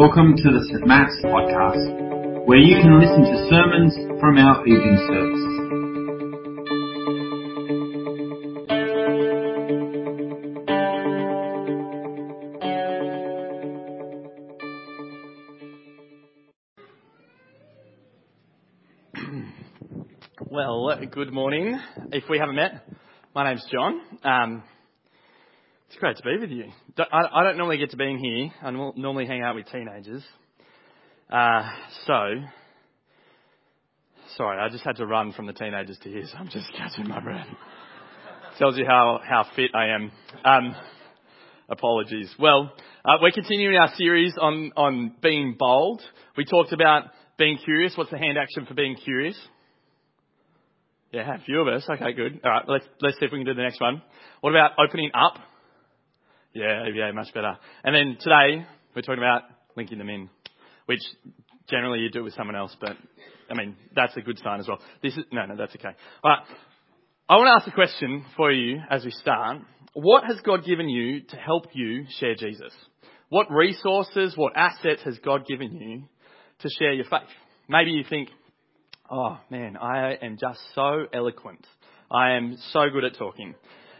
Welcome to the St. Matt's podcast, where you can listen to sermons from our evening service. Well, good morning. If we haven't met, my name's John. Um, it's great to be with you. I, don't normally get to be in here. I normally hang out with teenagers. Uh, so, sorry, I just had to run from the teenagers to here, so I'm just catching my breath. Tells you how, how fit I am. Um, apologies. Well, uh, we're continuing our series on, on being bold. We talked about being curious. What's the hand action for being curious? Yeah, a few of us. Okay, good. All right, let's let's see if we can do the next one. What about opening up? Yeah, yeah, much better. And then today we're talking about linking them in, which generally you do with someone else, but I mean that's a good sign as well. This is no, no, that's okay. All right, I want to ask a question for you as we start. What has God given you to help you share Jesus? What resources, what assets has God given you to share your faith? Maybe you think, Oh man, I am just so eloquent. I am so good at talking.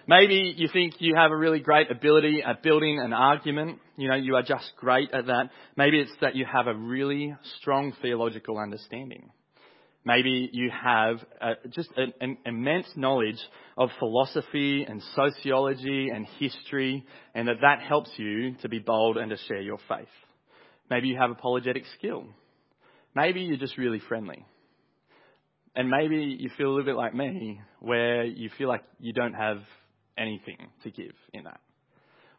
Maybe you think you have a really great ability at building an argument. You know, you are just great at that. Maybe it's that you have a really strong theological understanding. Maybe you have uh, just an, an immense knowledge of philosophy and sociology and history, and that that helps you to be bold and to share your faith. Maybe you have apologetic skill. Maybe you're just really friendly. And maybe you feel a little bit like me, where you feel like you don't have anything to give in that.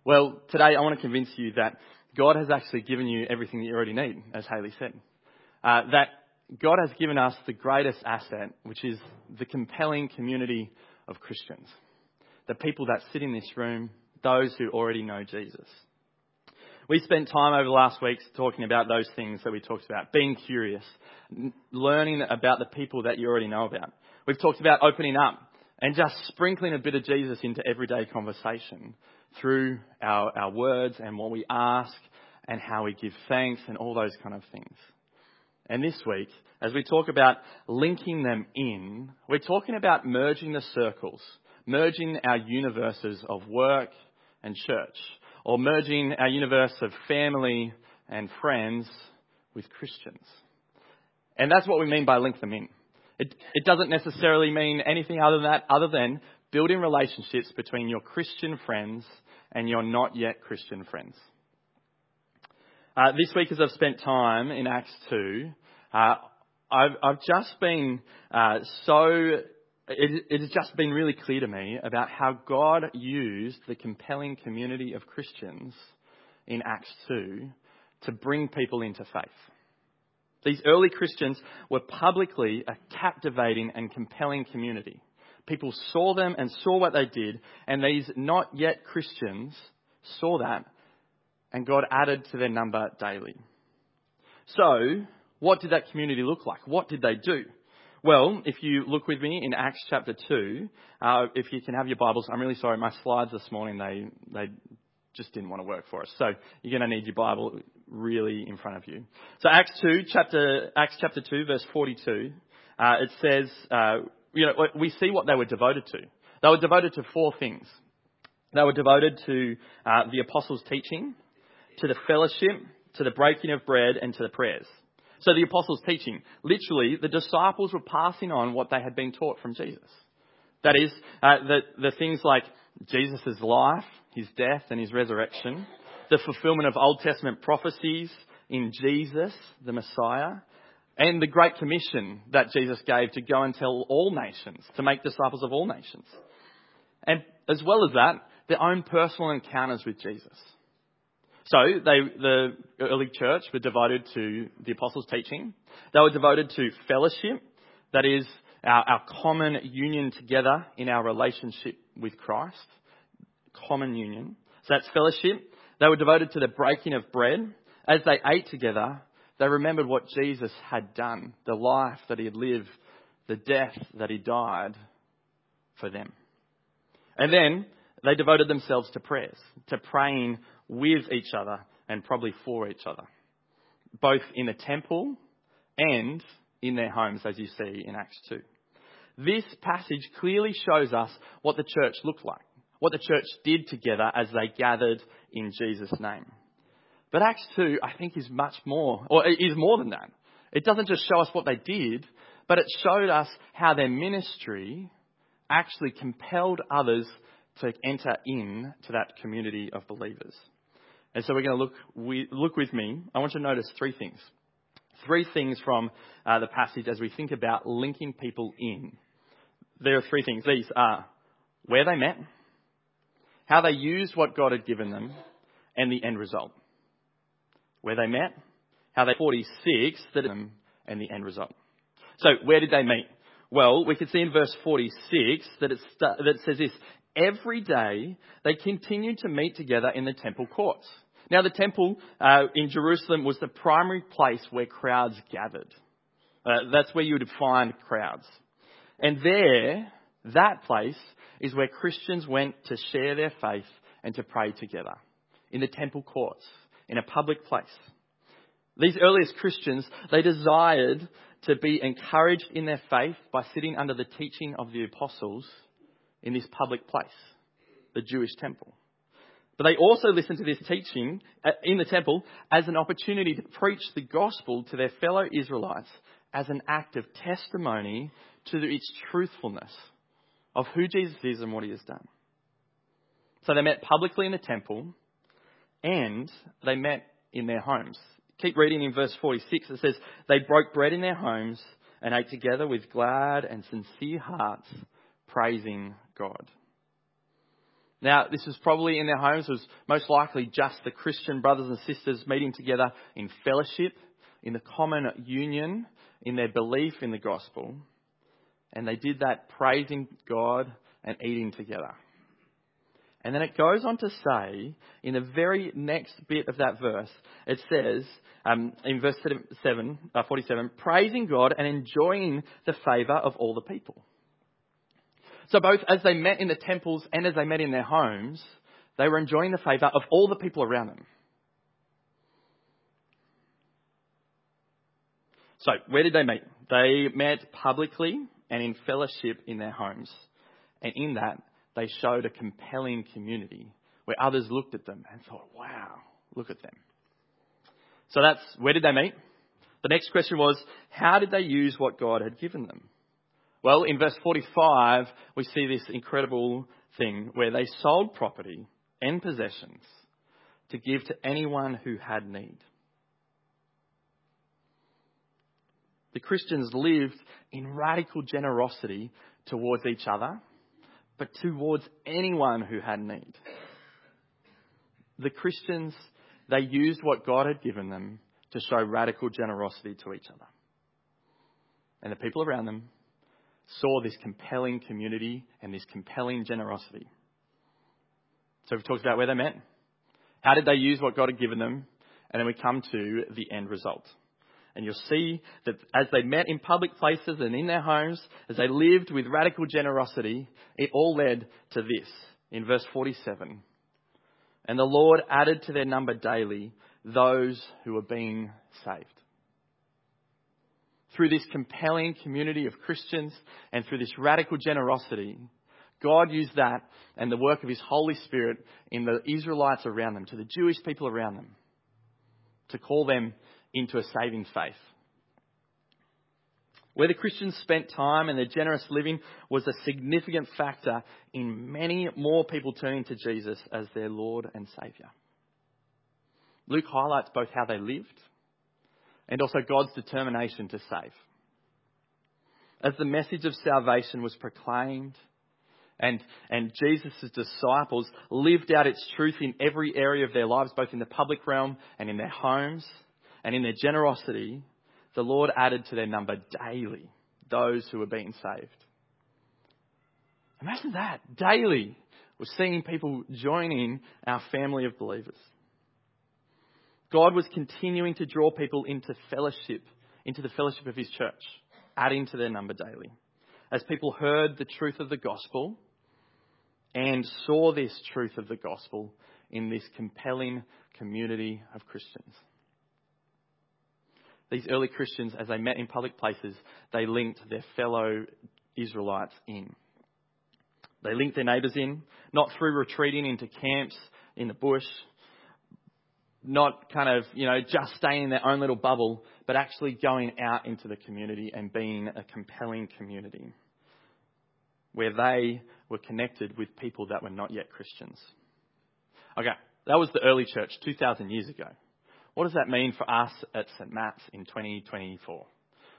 Well, today I want to convince you that God has actually given you everything that you already need, as Haley said. Uh, that God has given us the greatest asset, which is the compelling community of Christians. The people that sit in this room, those who already know Jesus. We spent time over the last weeks talking about those things that we talked about. Being curious, learning about the people that you already know about. We've talked about opening up and just sprinkling a bit of Jesus into everyday conversation through our, our words and what we ask and how we give thanks and all those kind of things. And this week, as we talk about linking them in, we're talking about merging the circles, merging our universes of work and church, or merging our universe of family and friends with Christians. And that's what we mean by link them in. It, it doesn't necessarily mean anything other than that, other than building relationships between your Christian friends and your not yet Christian friends. Uh, this week, as I've spent time in Acts 2, uh, I've, I've just been uh, so. It, it has just been really clear to me about how God used the compelling community of Christians in Acts 2 to bring people into faith. These early Christians were publicly a captivating and compelling community. People saw them and saw what they did, and these not yet Christians saw that, and God added to their number daily. So, what did that community look like? What did they do? Well, if you look with me in Acts chapter 2, uh, if you can have your Bibles, I'm really sorry, my slides this morning, they, they just didn't want to work for us. So you're going to need your Bible really in front of you. So Acts 2, chapter, Acts chapter 2, verse 42, uh, it says, uh, you know, we see what they were devoted to. They were devoted to four things. They were devoted to uh, the apostles' teaching, to the fellowship, to the breaking of bread, and to the prayers. So the apostles' teaching, literally, the disciples were passing on what they had been taught from Jesus. That is, uh, the, the things like Jesus' life, his death, and his resurrection, the fulfillment of Old Testament prophecies in Jesus, the Messiah, and the Great Commission that Jesus gave to go and tell all nations, to make disciples of all nations. And as well as that, their own personal encounters with Jesus. So they, the early church were devoted to the apostles' teaching. They were devoted to fellowship, that is our, our common union together in our relationship with Christ. Common union. So that's fellowship. They were devoted to the breaking of bread. As they ate together, they remembered what Jesus had done, the life that he had lived, the death that he died for them. And then they devoted themselves to prayers, to praying with each other and probably for each other. both in the temple and in their homes, as you see in Acts 2. This passage clearly shows us what the church looked like, what the church did together as they gathered in Jesus' name. But Acts 2, I think, is much more, or is more than that. It doesn't just show us what they did, but it showed us how their ministry actually compelled others to enter in to that community of believers. And so we're going to look, we, look with me. I want you to notice three things. Three things from uh, the passage as we think about linking people in. There are three things. These are where they met, how they used what God had given them, and the end result. Where they met, how they 46 that and the end result. So where did they meet? Well, we can see in verse 46 that, that it says this, every day they continued to meet together in the temple courts. Now, the temple uh, in Jerusalem was the primary place where crowds gathered. Uh, that's where you would find crowds. And there, that place is where Christians went to share their faith and to pray together. In the temple courts, in a public place. These earliest Christians, they desired to be encouraged in their faith by sitting under the teaching of the apostles in this public place, the Jewish temple. But they also listened to this teaching uh, in the temple as an opportunity to preach the gospel to their fellow Israelites as an act of testimony to its truthfulness of who Jesus is and what he has done. So they met publicly in the temple and they met in their homes. Keep reading in verse 46. It says, They broke bread in their homes and ate together with glad and sincere hearts, praising God. Now, this was probably in their homes, was most likely just the Christian brothers and sisters meeting together in fellowship, in the common union, in their belief in the gospel. And they did that praising God and eating together. And then it goes on to say, in the very next bit of that verse, it says, um, in verse 7, uh, 47, praising God and enjoying the favour of all the people. So both as they met in the temples and as they met in their homes, they were enjoying the favour of all the people around them. So, where did they meet? They met publicly and in fellowship in their homes. And in that, they showed a compelling community where others looked at them and thought, wow, look at them. So that's where did they meet? The next question was, how did they use what God had given them? Well, in verse 45, we see this incredible thing where they sold property and possessions to give to anyone who had need. The Christians lived in radical generosity towards each other but towards anyone who had need. The Christians, they used what God had given them to show radical generosity to each other. And the people around them saw this compelling community and this compelling generosity. So we've talked about where they met. How did they use what God had given them? And then we come to the end result. And you'll see that as they met in public places and in their homes, as they lived with radical generosity, it all led to this in verse 47. And the Lord added to their number daily those who were being saved. Through this compelling community of Christians and through this radical generosity, God used that and the work of His Holy Spirit in the Israelites around them, to the Jewish people around them, to call them into a saving faith. Where the Christians spent time and their generous living was a significant factor in many more people turning to Jesus as their Lord and Saviour. Luke highlights both how they lived and also God's determination to save. As the message of salvation was proclaimed and, and Jesus' disciples lived out its truth in every area of their lives, both in the public realm and in their homes, and in their generosity, the Lord added to their number daily those who were being saved. Imagine that. Daily, we're seeing people joining our family of believers. God was continuing to draw people into fellowship, into the fellowship of His church, adding to their number daily. As people heard the truth of the gospel and saw this truth of the gospel in this compelling community of Christians. These early Christians, as they met in public places, they linked their fellow Israelites in. They linked their neighbours in, not through retreating into camps in the bush, not kind of, you know, just staying in their own little bubble, but actually going out into the community and being a compelling community where they were connected with people that were not yet Christians. Okay, that was the early church 2,000 years ago. What does that mean for us at St. Matt's in 2024?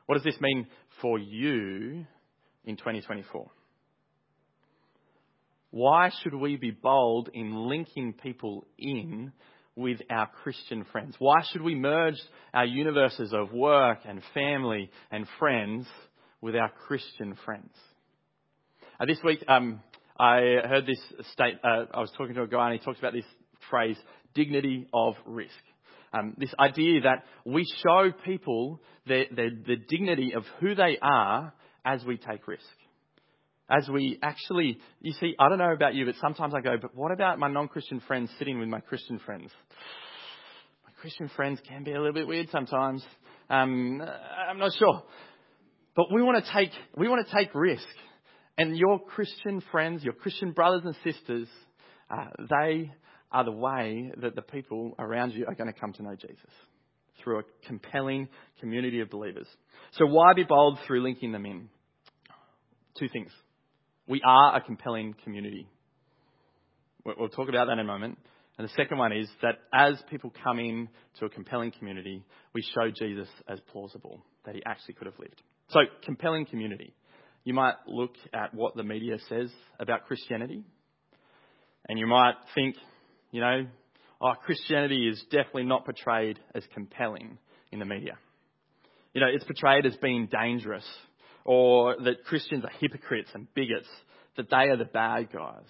What does this mean for you in 2024? Why should we be bold in linking people in with our Christian friends? Why should we merge our universes of work and family and friends with our Christian friends? Uh, this week, um, I heard this state, uh, I was talking to a guy and he talks about this phrase, dignity of risk. Um, this idea that we show people the, the, the dignity of who they are as we take risk. As we actually, you see, I don't know about you, but sometimes I go, but what about my non-Christian friends sitting with my Christian friends? My Christian friends can be a little bit weird sometimes. Um, I'm not sure. But we want to take, we want to take risk. And your Christian friends, your Christian brothers and sisters, uh, they are the way that the people around you are going to come to know Jesus through a compelling community of believers. So why be bold through linking them in? Two things. We are a compelling community. We'll talk about that in a moment. And the second one is that as people come in to a compelling community, we show Jesus as plausible, that he actually could have lived. So, compelling community. You might look at what the media says about Christianity, and you might think, you know, oh, Christianity is definitely not portrayed as compelling in the media. You know, it's portrayed as being dangerous, or that Christians are hypocrites and bigots, that they are the bad guys.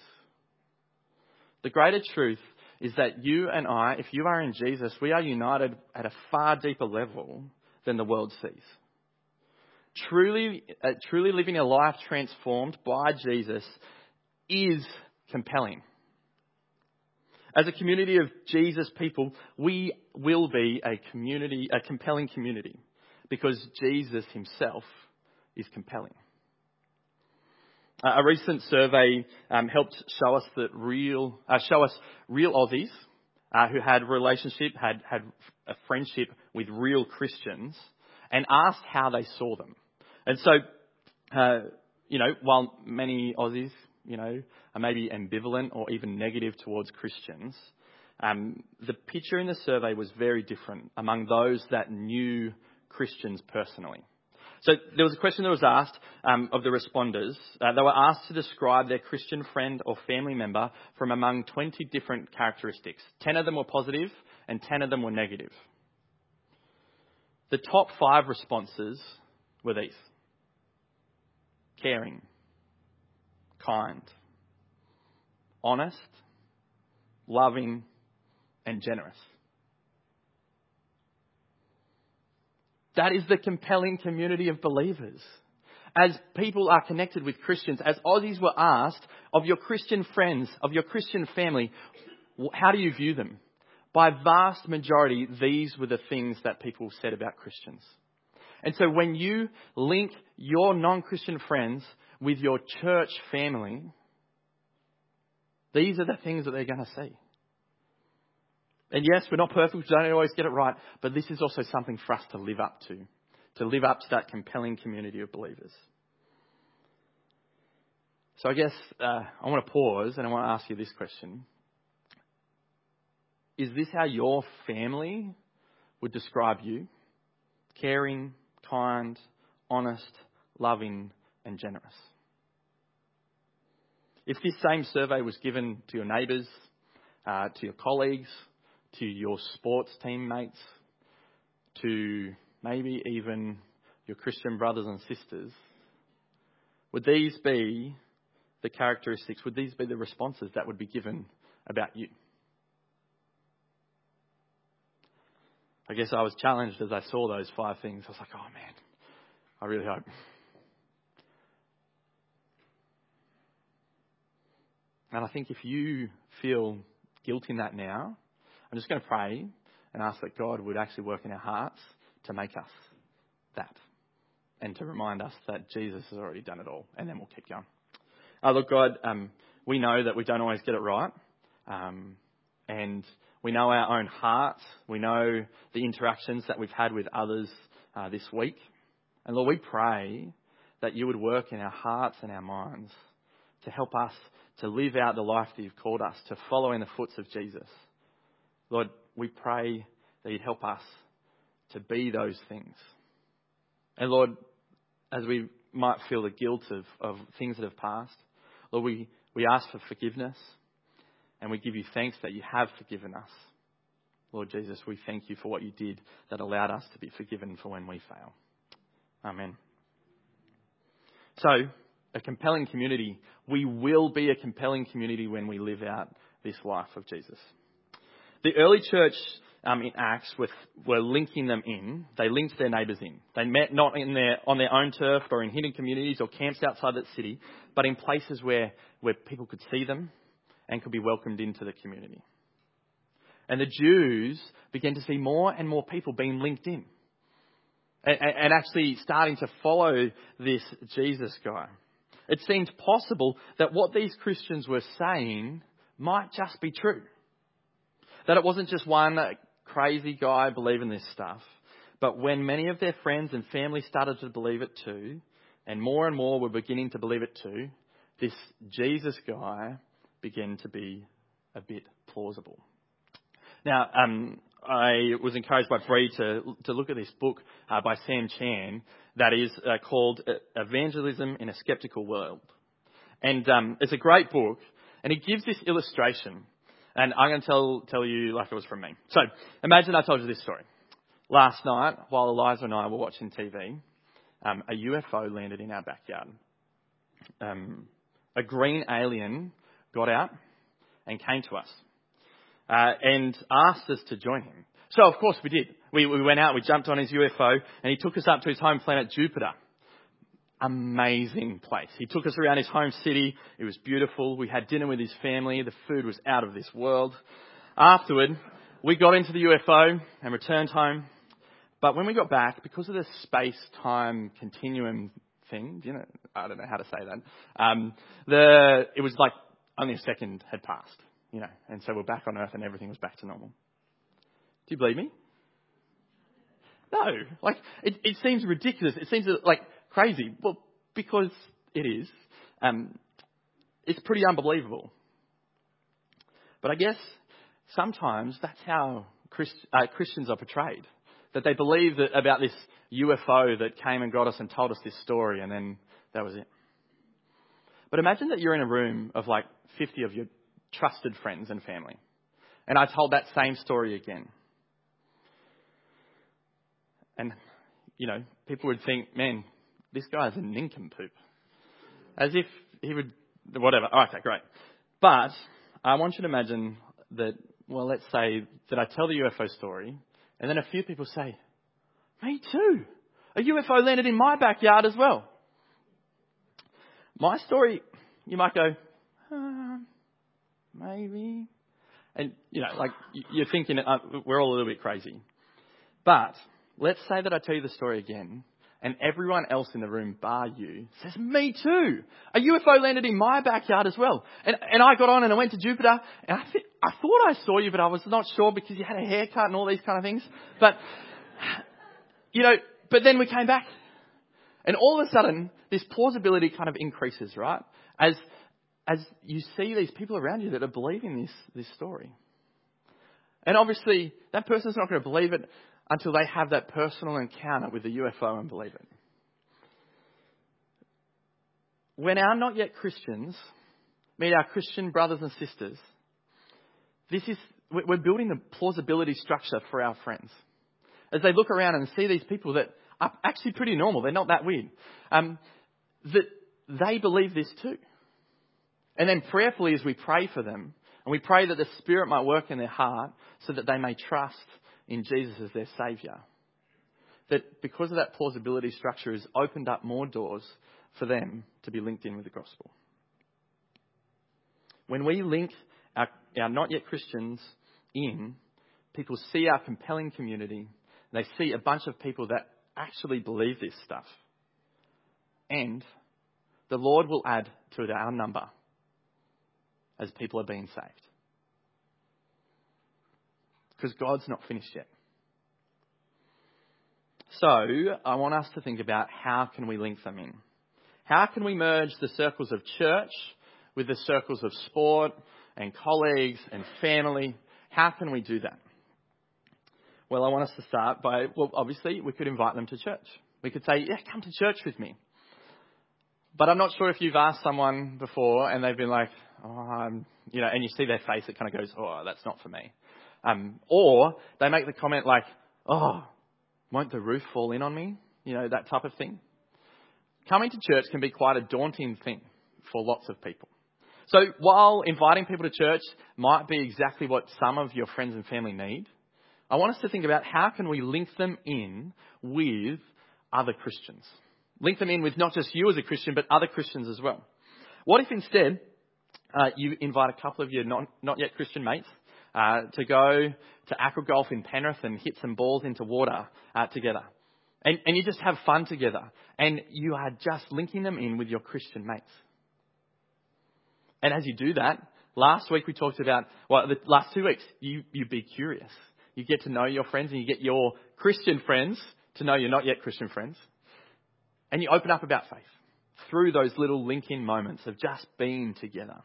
The greater truth is that you and I, if you are in Jesus, we are united at a far deeper level than the world sees. Truly, uh, truly living a life transformed by Jesus is compelling. As a community of Jesus people, we will be a community, a compelling community, because Jesus himself is compelling. Uh, a recent survey um, helped show us that real, uh, show us real Aussies uh, who had relationship, had had a friendship with real Christians, and asked how they saw them. And so, uh, you know, while many Aussies, you know, are maybe ambivalent or even negative towards Christians, um, the picture in the survey was very different among those that knew Christians personally. So there was a question that was asked um, of the responders. Uh, they were asked to describe their Christian friend or family member from among 20 different characteristics. 10 of them were positive and 10 of them were negative. The top five responses were these caring, kind, honest, loving, and generous. That is the compelling community of believers. As people are connected with Christians, as Aussies were asked of your Christian friends, of your Christian family, how do you view them? By vast majority, these were the things that people said about Christians. And so when you link your non-Christian friends with your church family, these are the things that they're going to see. And yes, we're not perfect, we don't always get it right, but this is also something for us to live up to, to live up to that compelling community of believers. So I guess uh, I want to pause and I want to ask you this question. Is this how your family would describe you? Caring, kind, honest, loving, and generous. If this same survey was given to your neighbours, uh, to your colleagues, to your sports teammates, to maybe even your Christian brothers and sisters, would these be the characteristics, would these be the responses that would be given about you? I guess I was challenged as I saw those five things. I was like, oh man, I really hope. And I think if you feel guilt in that now, I'm just going to pray and ask that God would actually work in our hearts to make us that and to remind us that Jesus has already done it all, and then we'll keep going. Uh, look, God, um, we know that we don't always get it right, um, and we know our own hearts. We know the interactions that we've had with others uh, this week. And Lord, we pray that you would work in our hearts and our minds to help us to live out the life that you've called us, to follow in the footsteps of Jesus. Lord, we pray that you'd help us to be those things. And Lord, as we might feel the guilt of, of things that have passed, Lord, we, we ask for forgiveness and we give you thanks that you have forgiven us. Lord Jesus, we thank you for what you did that allowed us to be forgiven for when we fail. Amen. So, a compelling community. We will be a compelling community when we live out this life of Jesus. The early church um, in Acts were, were linking them in. They linked their neighbours in. They met not in their, on their own turf or in hidden communities or camps outside that city, but in places where, where people could see them and could be welcomed into the community. And the Jews began to see more and more people being linked in and, and actually starting to follow this Jesus guy. It seemed possible that what these Christians were saying might just be true. That it wasn't just one crazy guy believing this stuff, but when many of their friends and family started to believe it too, and more and more were beginning to believe it too, this Jesus guy began to be a bit plausible. Now, um, I was encouraged by Bree to, to look at this book uh, by Sam Chan that is uh, called uh, Evangelism in a Skeptical World. And um, it's a great book, and it gives this illustration. And I'm going to tell, tell you like it was from me. So, imagine I told you this story. Last night, while Eliza and I were watching TV, um, a UFO landed in our backyard. Um, a green alien got out and came to us uh, and asked us to join him. So of course we did. We, we went out, we jumped on his UFO, and he took us up to his home planet Jupiter. Amazing place. He took us around his home city. It was beautiful. We had dinner with his family. The food was out of this world. Afterward, we got into the UFO and returned home. But when we got back, because of the space-time continuum thing, you know, I don't know how to say that. Um, the it was like only a second had passed you know, and so we're back on earth and everything was back to normal. Do you believe me? No. Like, it, it seems ridiculous. It seems like crazy. Well, because it is. Um, it's pretty unbelievable. But I guess sometimes that's how Christ, uh, Christians are portrayed. That they believe that about this UFO that came and got us and told us this story and then that was it. But imagine that you're in a room of like 50 of your trusted friends and family. And I told that same story again. And, you know, people would think, man, this guy's a nincompoop. As if he would, whatever. Oh, okay, great. But I want you to imagine that, well, let's say that I tell the UFO story, and then a few people say, me too. A UFO landed in my backyard as well. My story, you might go, uh, maybe. And, you know, like, you're thinking uh, we're all a little bit crazy. But let's say that I tell you the story again, and everyone else in the room, bar you, says, Me too. A UFO landed in my backyard as well. And, and I got on and I went to Jupiter, and I, th- I thought I saw you, but I was not sure because you had a haircut and all these kind of things. But, you know, but then we came back. And all of a sudden, this plausibility kind of increases, right? As as you see these people around you that are believing this, this story. And obviously, that person's not going to believe it until they have that personal encounter with the UFO and believe it. When our not yet Christians meet our Christian brothers and sisters, this is, we're building the plausibility structure for our friends. As they look around and see these people that are actually pretty normal, they're not that weird, um, that they believe this too. And then prayerfully, as we pray for them, and we pray that the Spirit might work in their heart so that they may trust in Jesus as their Saviour. That because of that plausibility structure has opened up more doors for them to be linked in with the gospel. When we link our, our not yet Christians in, people see our compelling community, They see a bunch of people that actually believe this stuff. And the Lord will add to our number as people are being saved. Because God's not finished yet. So, I want us to think about how can we link them in? How can we merge the circles of church with the circles of sport and colleagues and family? How can we do that? Well, I want us to start by, well, obviously, we could invite them to church. We could say, yeah, come to church with me. But I'm not sure if you've asked someone before and they've been like, oh, you know, and you see their face, it kind of goes, oh, that's not for me. Um, or they make the comment like, oh, won't the roof fall in on me? You know, that type of thing. Coming to church can be quite a daunting thing for lots of people. So while inviting people to church might be exactly what some of your friends and family need, I want us to think about how can we link them in with other Christians. Link them in with not just you as a Christian, but other Christians as well. What if instead uh, you invite a couple of your not, not yet Christian mates uh, to go to aqua golf in Penrith and hit some balls into water uh, together? And, and you just have fun together. And you are just linking them in with your Christian mates. And as you do that, last week we talked about, well, the last two weeks, you, you be curious. You get to know your friends and you get your Christian friends to know you're not yet Christian friends. And you open up about faith through those little link in moments of just being together.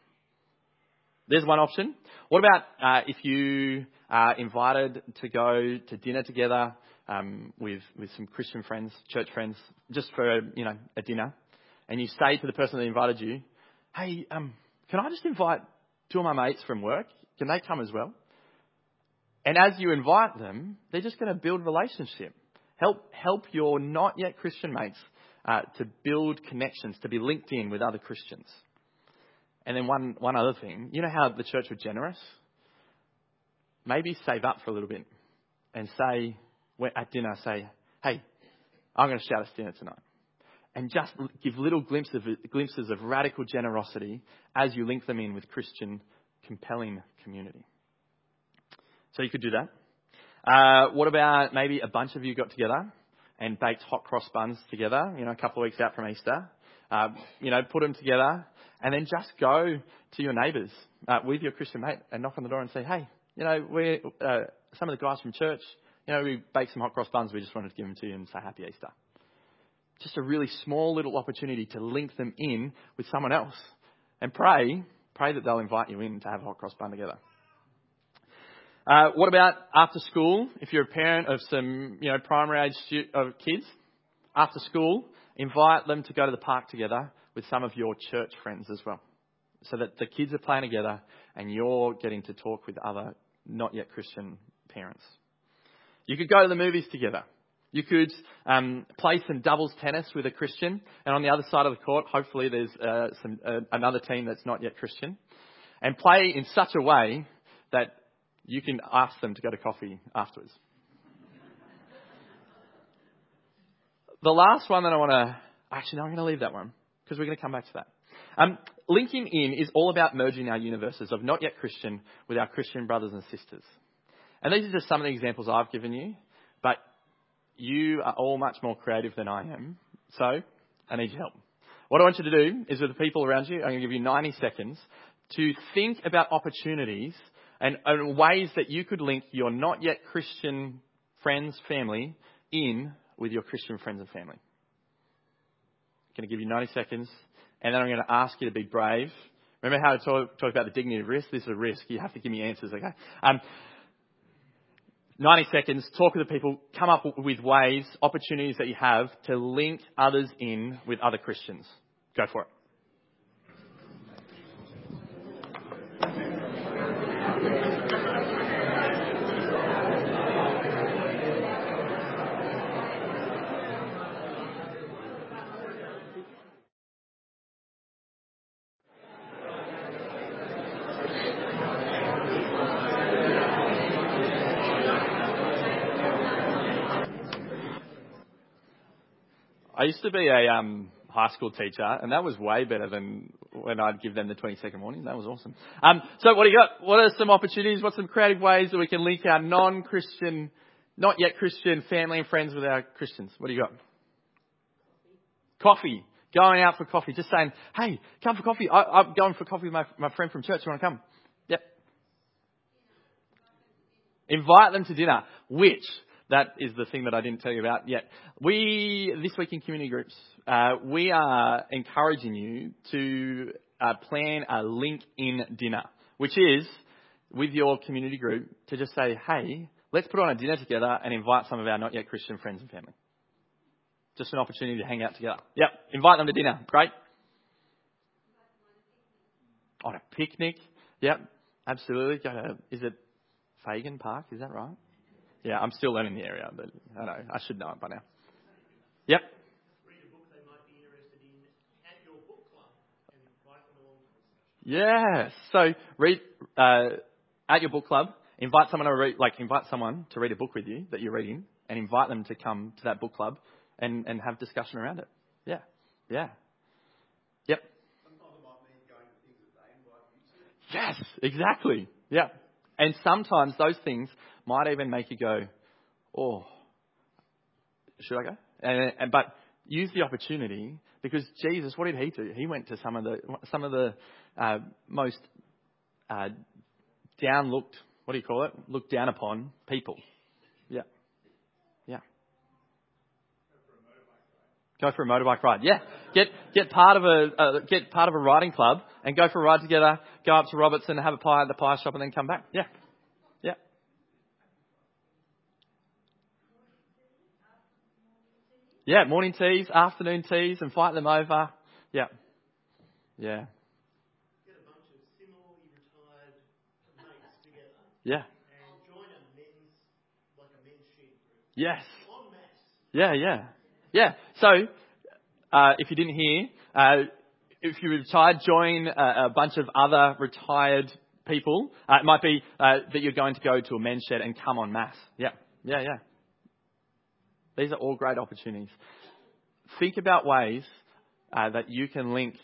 There's one option. What about uh, if you are invited to go to dinner together um, with with some Christian friends, church friends, just for you know a dinner, and you say to the person that invited you, "Hey, um, can I just invite two of my mates from work? Can they come as well?" And as you invite them, they're just going to build relationship. Help, help your not yet Christian mates uh, to build connections, to be linked in with other Christians. And then one, one other thing, you know how the church were generous? Maybe save up for a little bit and say, at dinner, say, hey, I'm going to shout us dinner tonight. And just give little glimpses of, glimpses of radical generosity as you link them in with Christian compelling community. So you could do that. Uh, what about maybe a bunch of you got together and baked hot cross buns together, you know, a couple of weeks out from Easter? Uh, you know, put them together and then just go to your neighbours uh, with your Christian mate and knock on the door and say, hey, you know, we uh, some of the guys from church, you know, we baked some hot cross buns. We just wanted to give them to you and say Happy Easter. Just a really small little opportunity to link them in with someone else and pray, pray that they'll invite you in to have a hot cross bun together. Uh, what about after school? If you're a parent of some, you know, primary age stu- of kids, after school, invite them to go to the park together with some of your church friends as well. So that the kids are playing together and you're getting to talk with other not yet Christian parents. You could go to the movies together. You could um, play some doubles tennis with a Christian, and on the other side of the court, hopefully there's uh, some, uh, another team that's not yet Christian, and play in such a way that you can ask them to go to coffee afterwards. the last one that I want to, actually, no, I'm going to leave that one because we're going to come back to that. Um, linking in is all about merging our universes of not yet Christian with our Christian brothers and sisters. And these are just some of the examples I've given you, but you are all much more creative than I am. So I need your help. What I want you to do is with the people around you, I'm going to give you 90 seconds to think about opportunities and, and ways that you could link your not yet Christian friends, family, in with your Christian friends and family. I'm going to give you 90 seconds, and then I'm going to ask you to be brave. Remember how I talked talk about the dignity of risk? This is a risk. You have to give me answers, okay? Um, 90 seconds, talk to the people, come up with ways, opportunities that you have to link others in with other Christians. Go for it. Used to be a um, high school teacher, and that was way better than when I'd give them the 20 second warning. That was awesome. Um, so what do you got? What are some opportunities? What's some creative ways that we can link our non-Christian not yet Christian family and friends with our Christians. What do you got? Coffee. Going out for coffee. Just saying, hey, come for coffee. I, am going for coffee with my, my friend from church. You want to come? Yep. Invite them to dinner. Which, that is the thing that I didn't tell you about yet. We, this week in community groups, uh, we are encouraging you to uh, plan a link in dinner, which is with your community group to just say, hey, let's put on a dinner together and invite some of our not yet Christian friends and family. Just an opportunity to hang out together. Yep, invite them to dinner. Great. On a picnic. Yep, absolutely. Go to, is it Fagan Park? Is that right? Yeah, I'm still learning the area, but I know I should know it by now. Yep. Yes. So read uh, at your book club. Invite someone to read, like invite someone to read a book with you that you're reading, and invite them to come to that book club and and have discussion around it. Yeah. Yeah. Yep. Yes, exactly. Yeah. And sometimes those things might even make you go, oh, should I go? And, and, but use the opportunity because Jesus, what did he do? He went to some of the some of the uh, most uh, down looked, what do you call it? Looked down upon people. Yeah, yeah. Go for a motorbike ride. Yeah, get get part of a uh, get part of a riding club and go for a ride together. Go up to Robertson, and have a pie at the pie shop, and then come back. Yeah. Yeah, morning teas, afternoon teas, and fight them over. Yeah. Yeah. Get a bunch of similarly retired mates together. Yeah. And join a men's, like a men's shed group. Yes. Yeah, yeah. Yeah. So, uh, if you didn't hear, uh, if you're retired, join a, a, bunch of other retired people. Uh, it might be uh, that you're going to go to a men's shed and come on mass. Yeah, yeah, yeah. These are all great opportunities. Think about ways uh, that you can link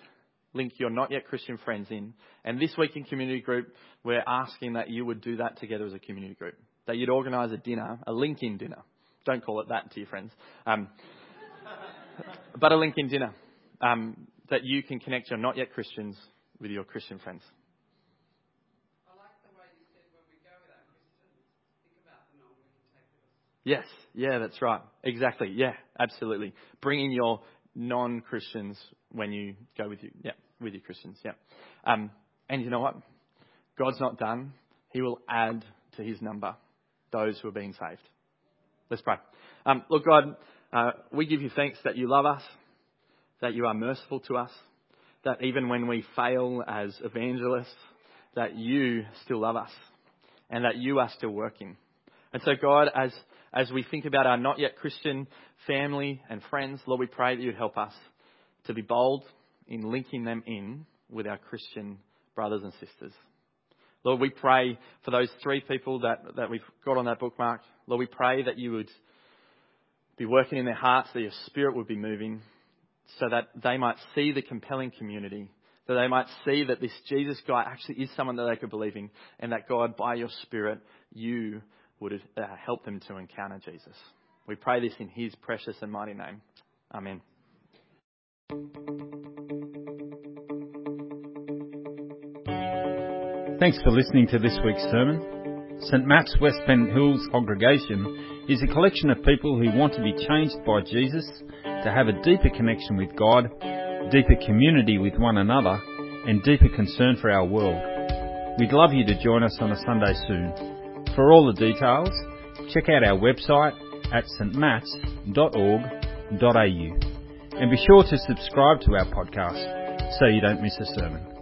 link your not yet Christian friends in. And this week in community group, we're asking that you would do that together as a community group. That you'd organise a dinner, a link in dinner. Don't call it that to your friends. Um, but a link in dinner. Um, that you can connect your not yet Christians with your Christian friends. Yes, yeah, that's right. Exactly. Yeah, absolutely. Bring in your non-Christians when you go with you, yeah, with your Christians, yeah. Um, and you know what? God's not done. He will add to his number those who are being saved. Let's pray. Um, look, God, uh, we give you thanks that you love us, that you are merciful to us, that even when we fail as evangelists, that you still love us, and that you are still working. And so, God, as as we think about our not yet Christian family and friends, Lord, we pray that you'd help us to be bold in linking them in with our Christian brothers and sisters. Lord, we pray for those three people that, that we've got on that bookmark. Lord, we pray that you would be working in their hearts, that your spirit would be moving, so that they might see the compelling community, that they might see that this Jesus guy actually is someone that they could believe in, and that God, by your spirit, you would uh, help them to encounter Jesus. We pray this in his precious and mighty name. Amen. Thanks for listening to this week's sermon. St. Matt's West Pennant Hills congregation is a collection of people who want to be changed by Jesus, to have a deeper connection with God, deeper community with one another, and deeper concern for our world. We'd love you to join us on a Sunday soon. For all the details, check out our website at stmats.org.au and be sure to subscribe to our podcast so you don't miss a sermon.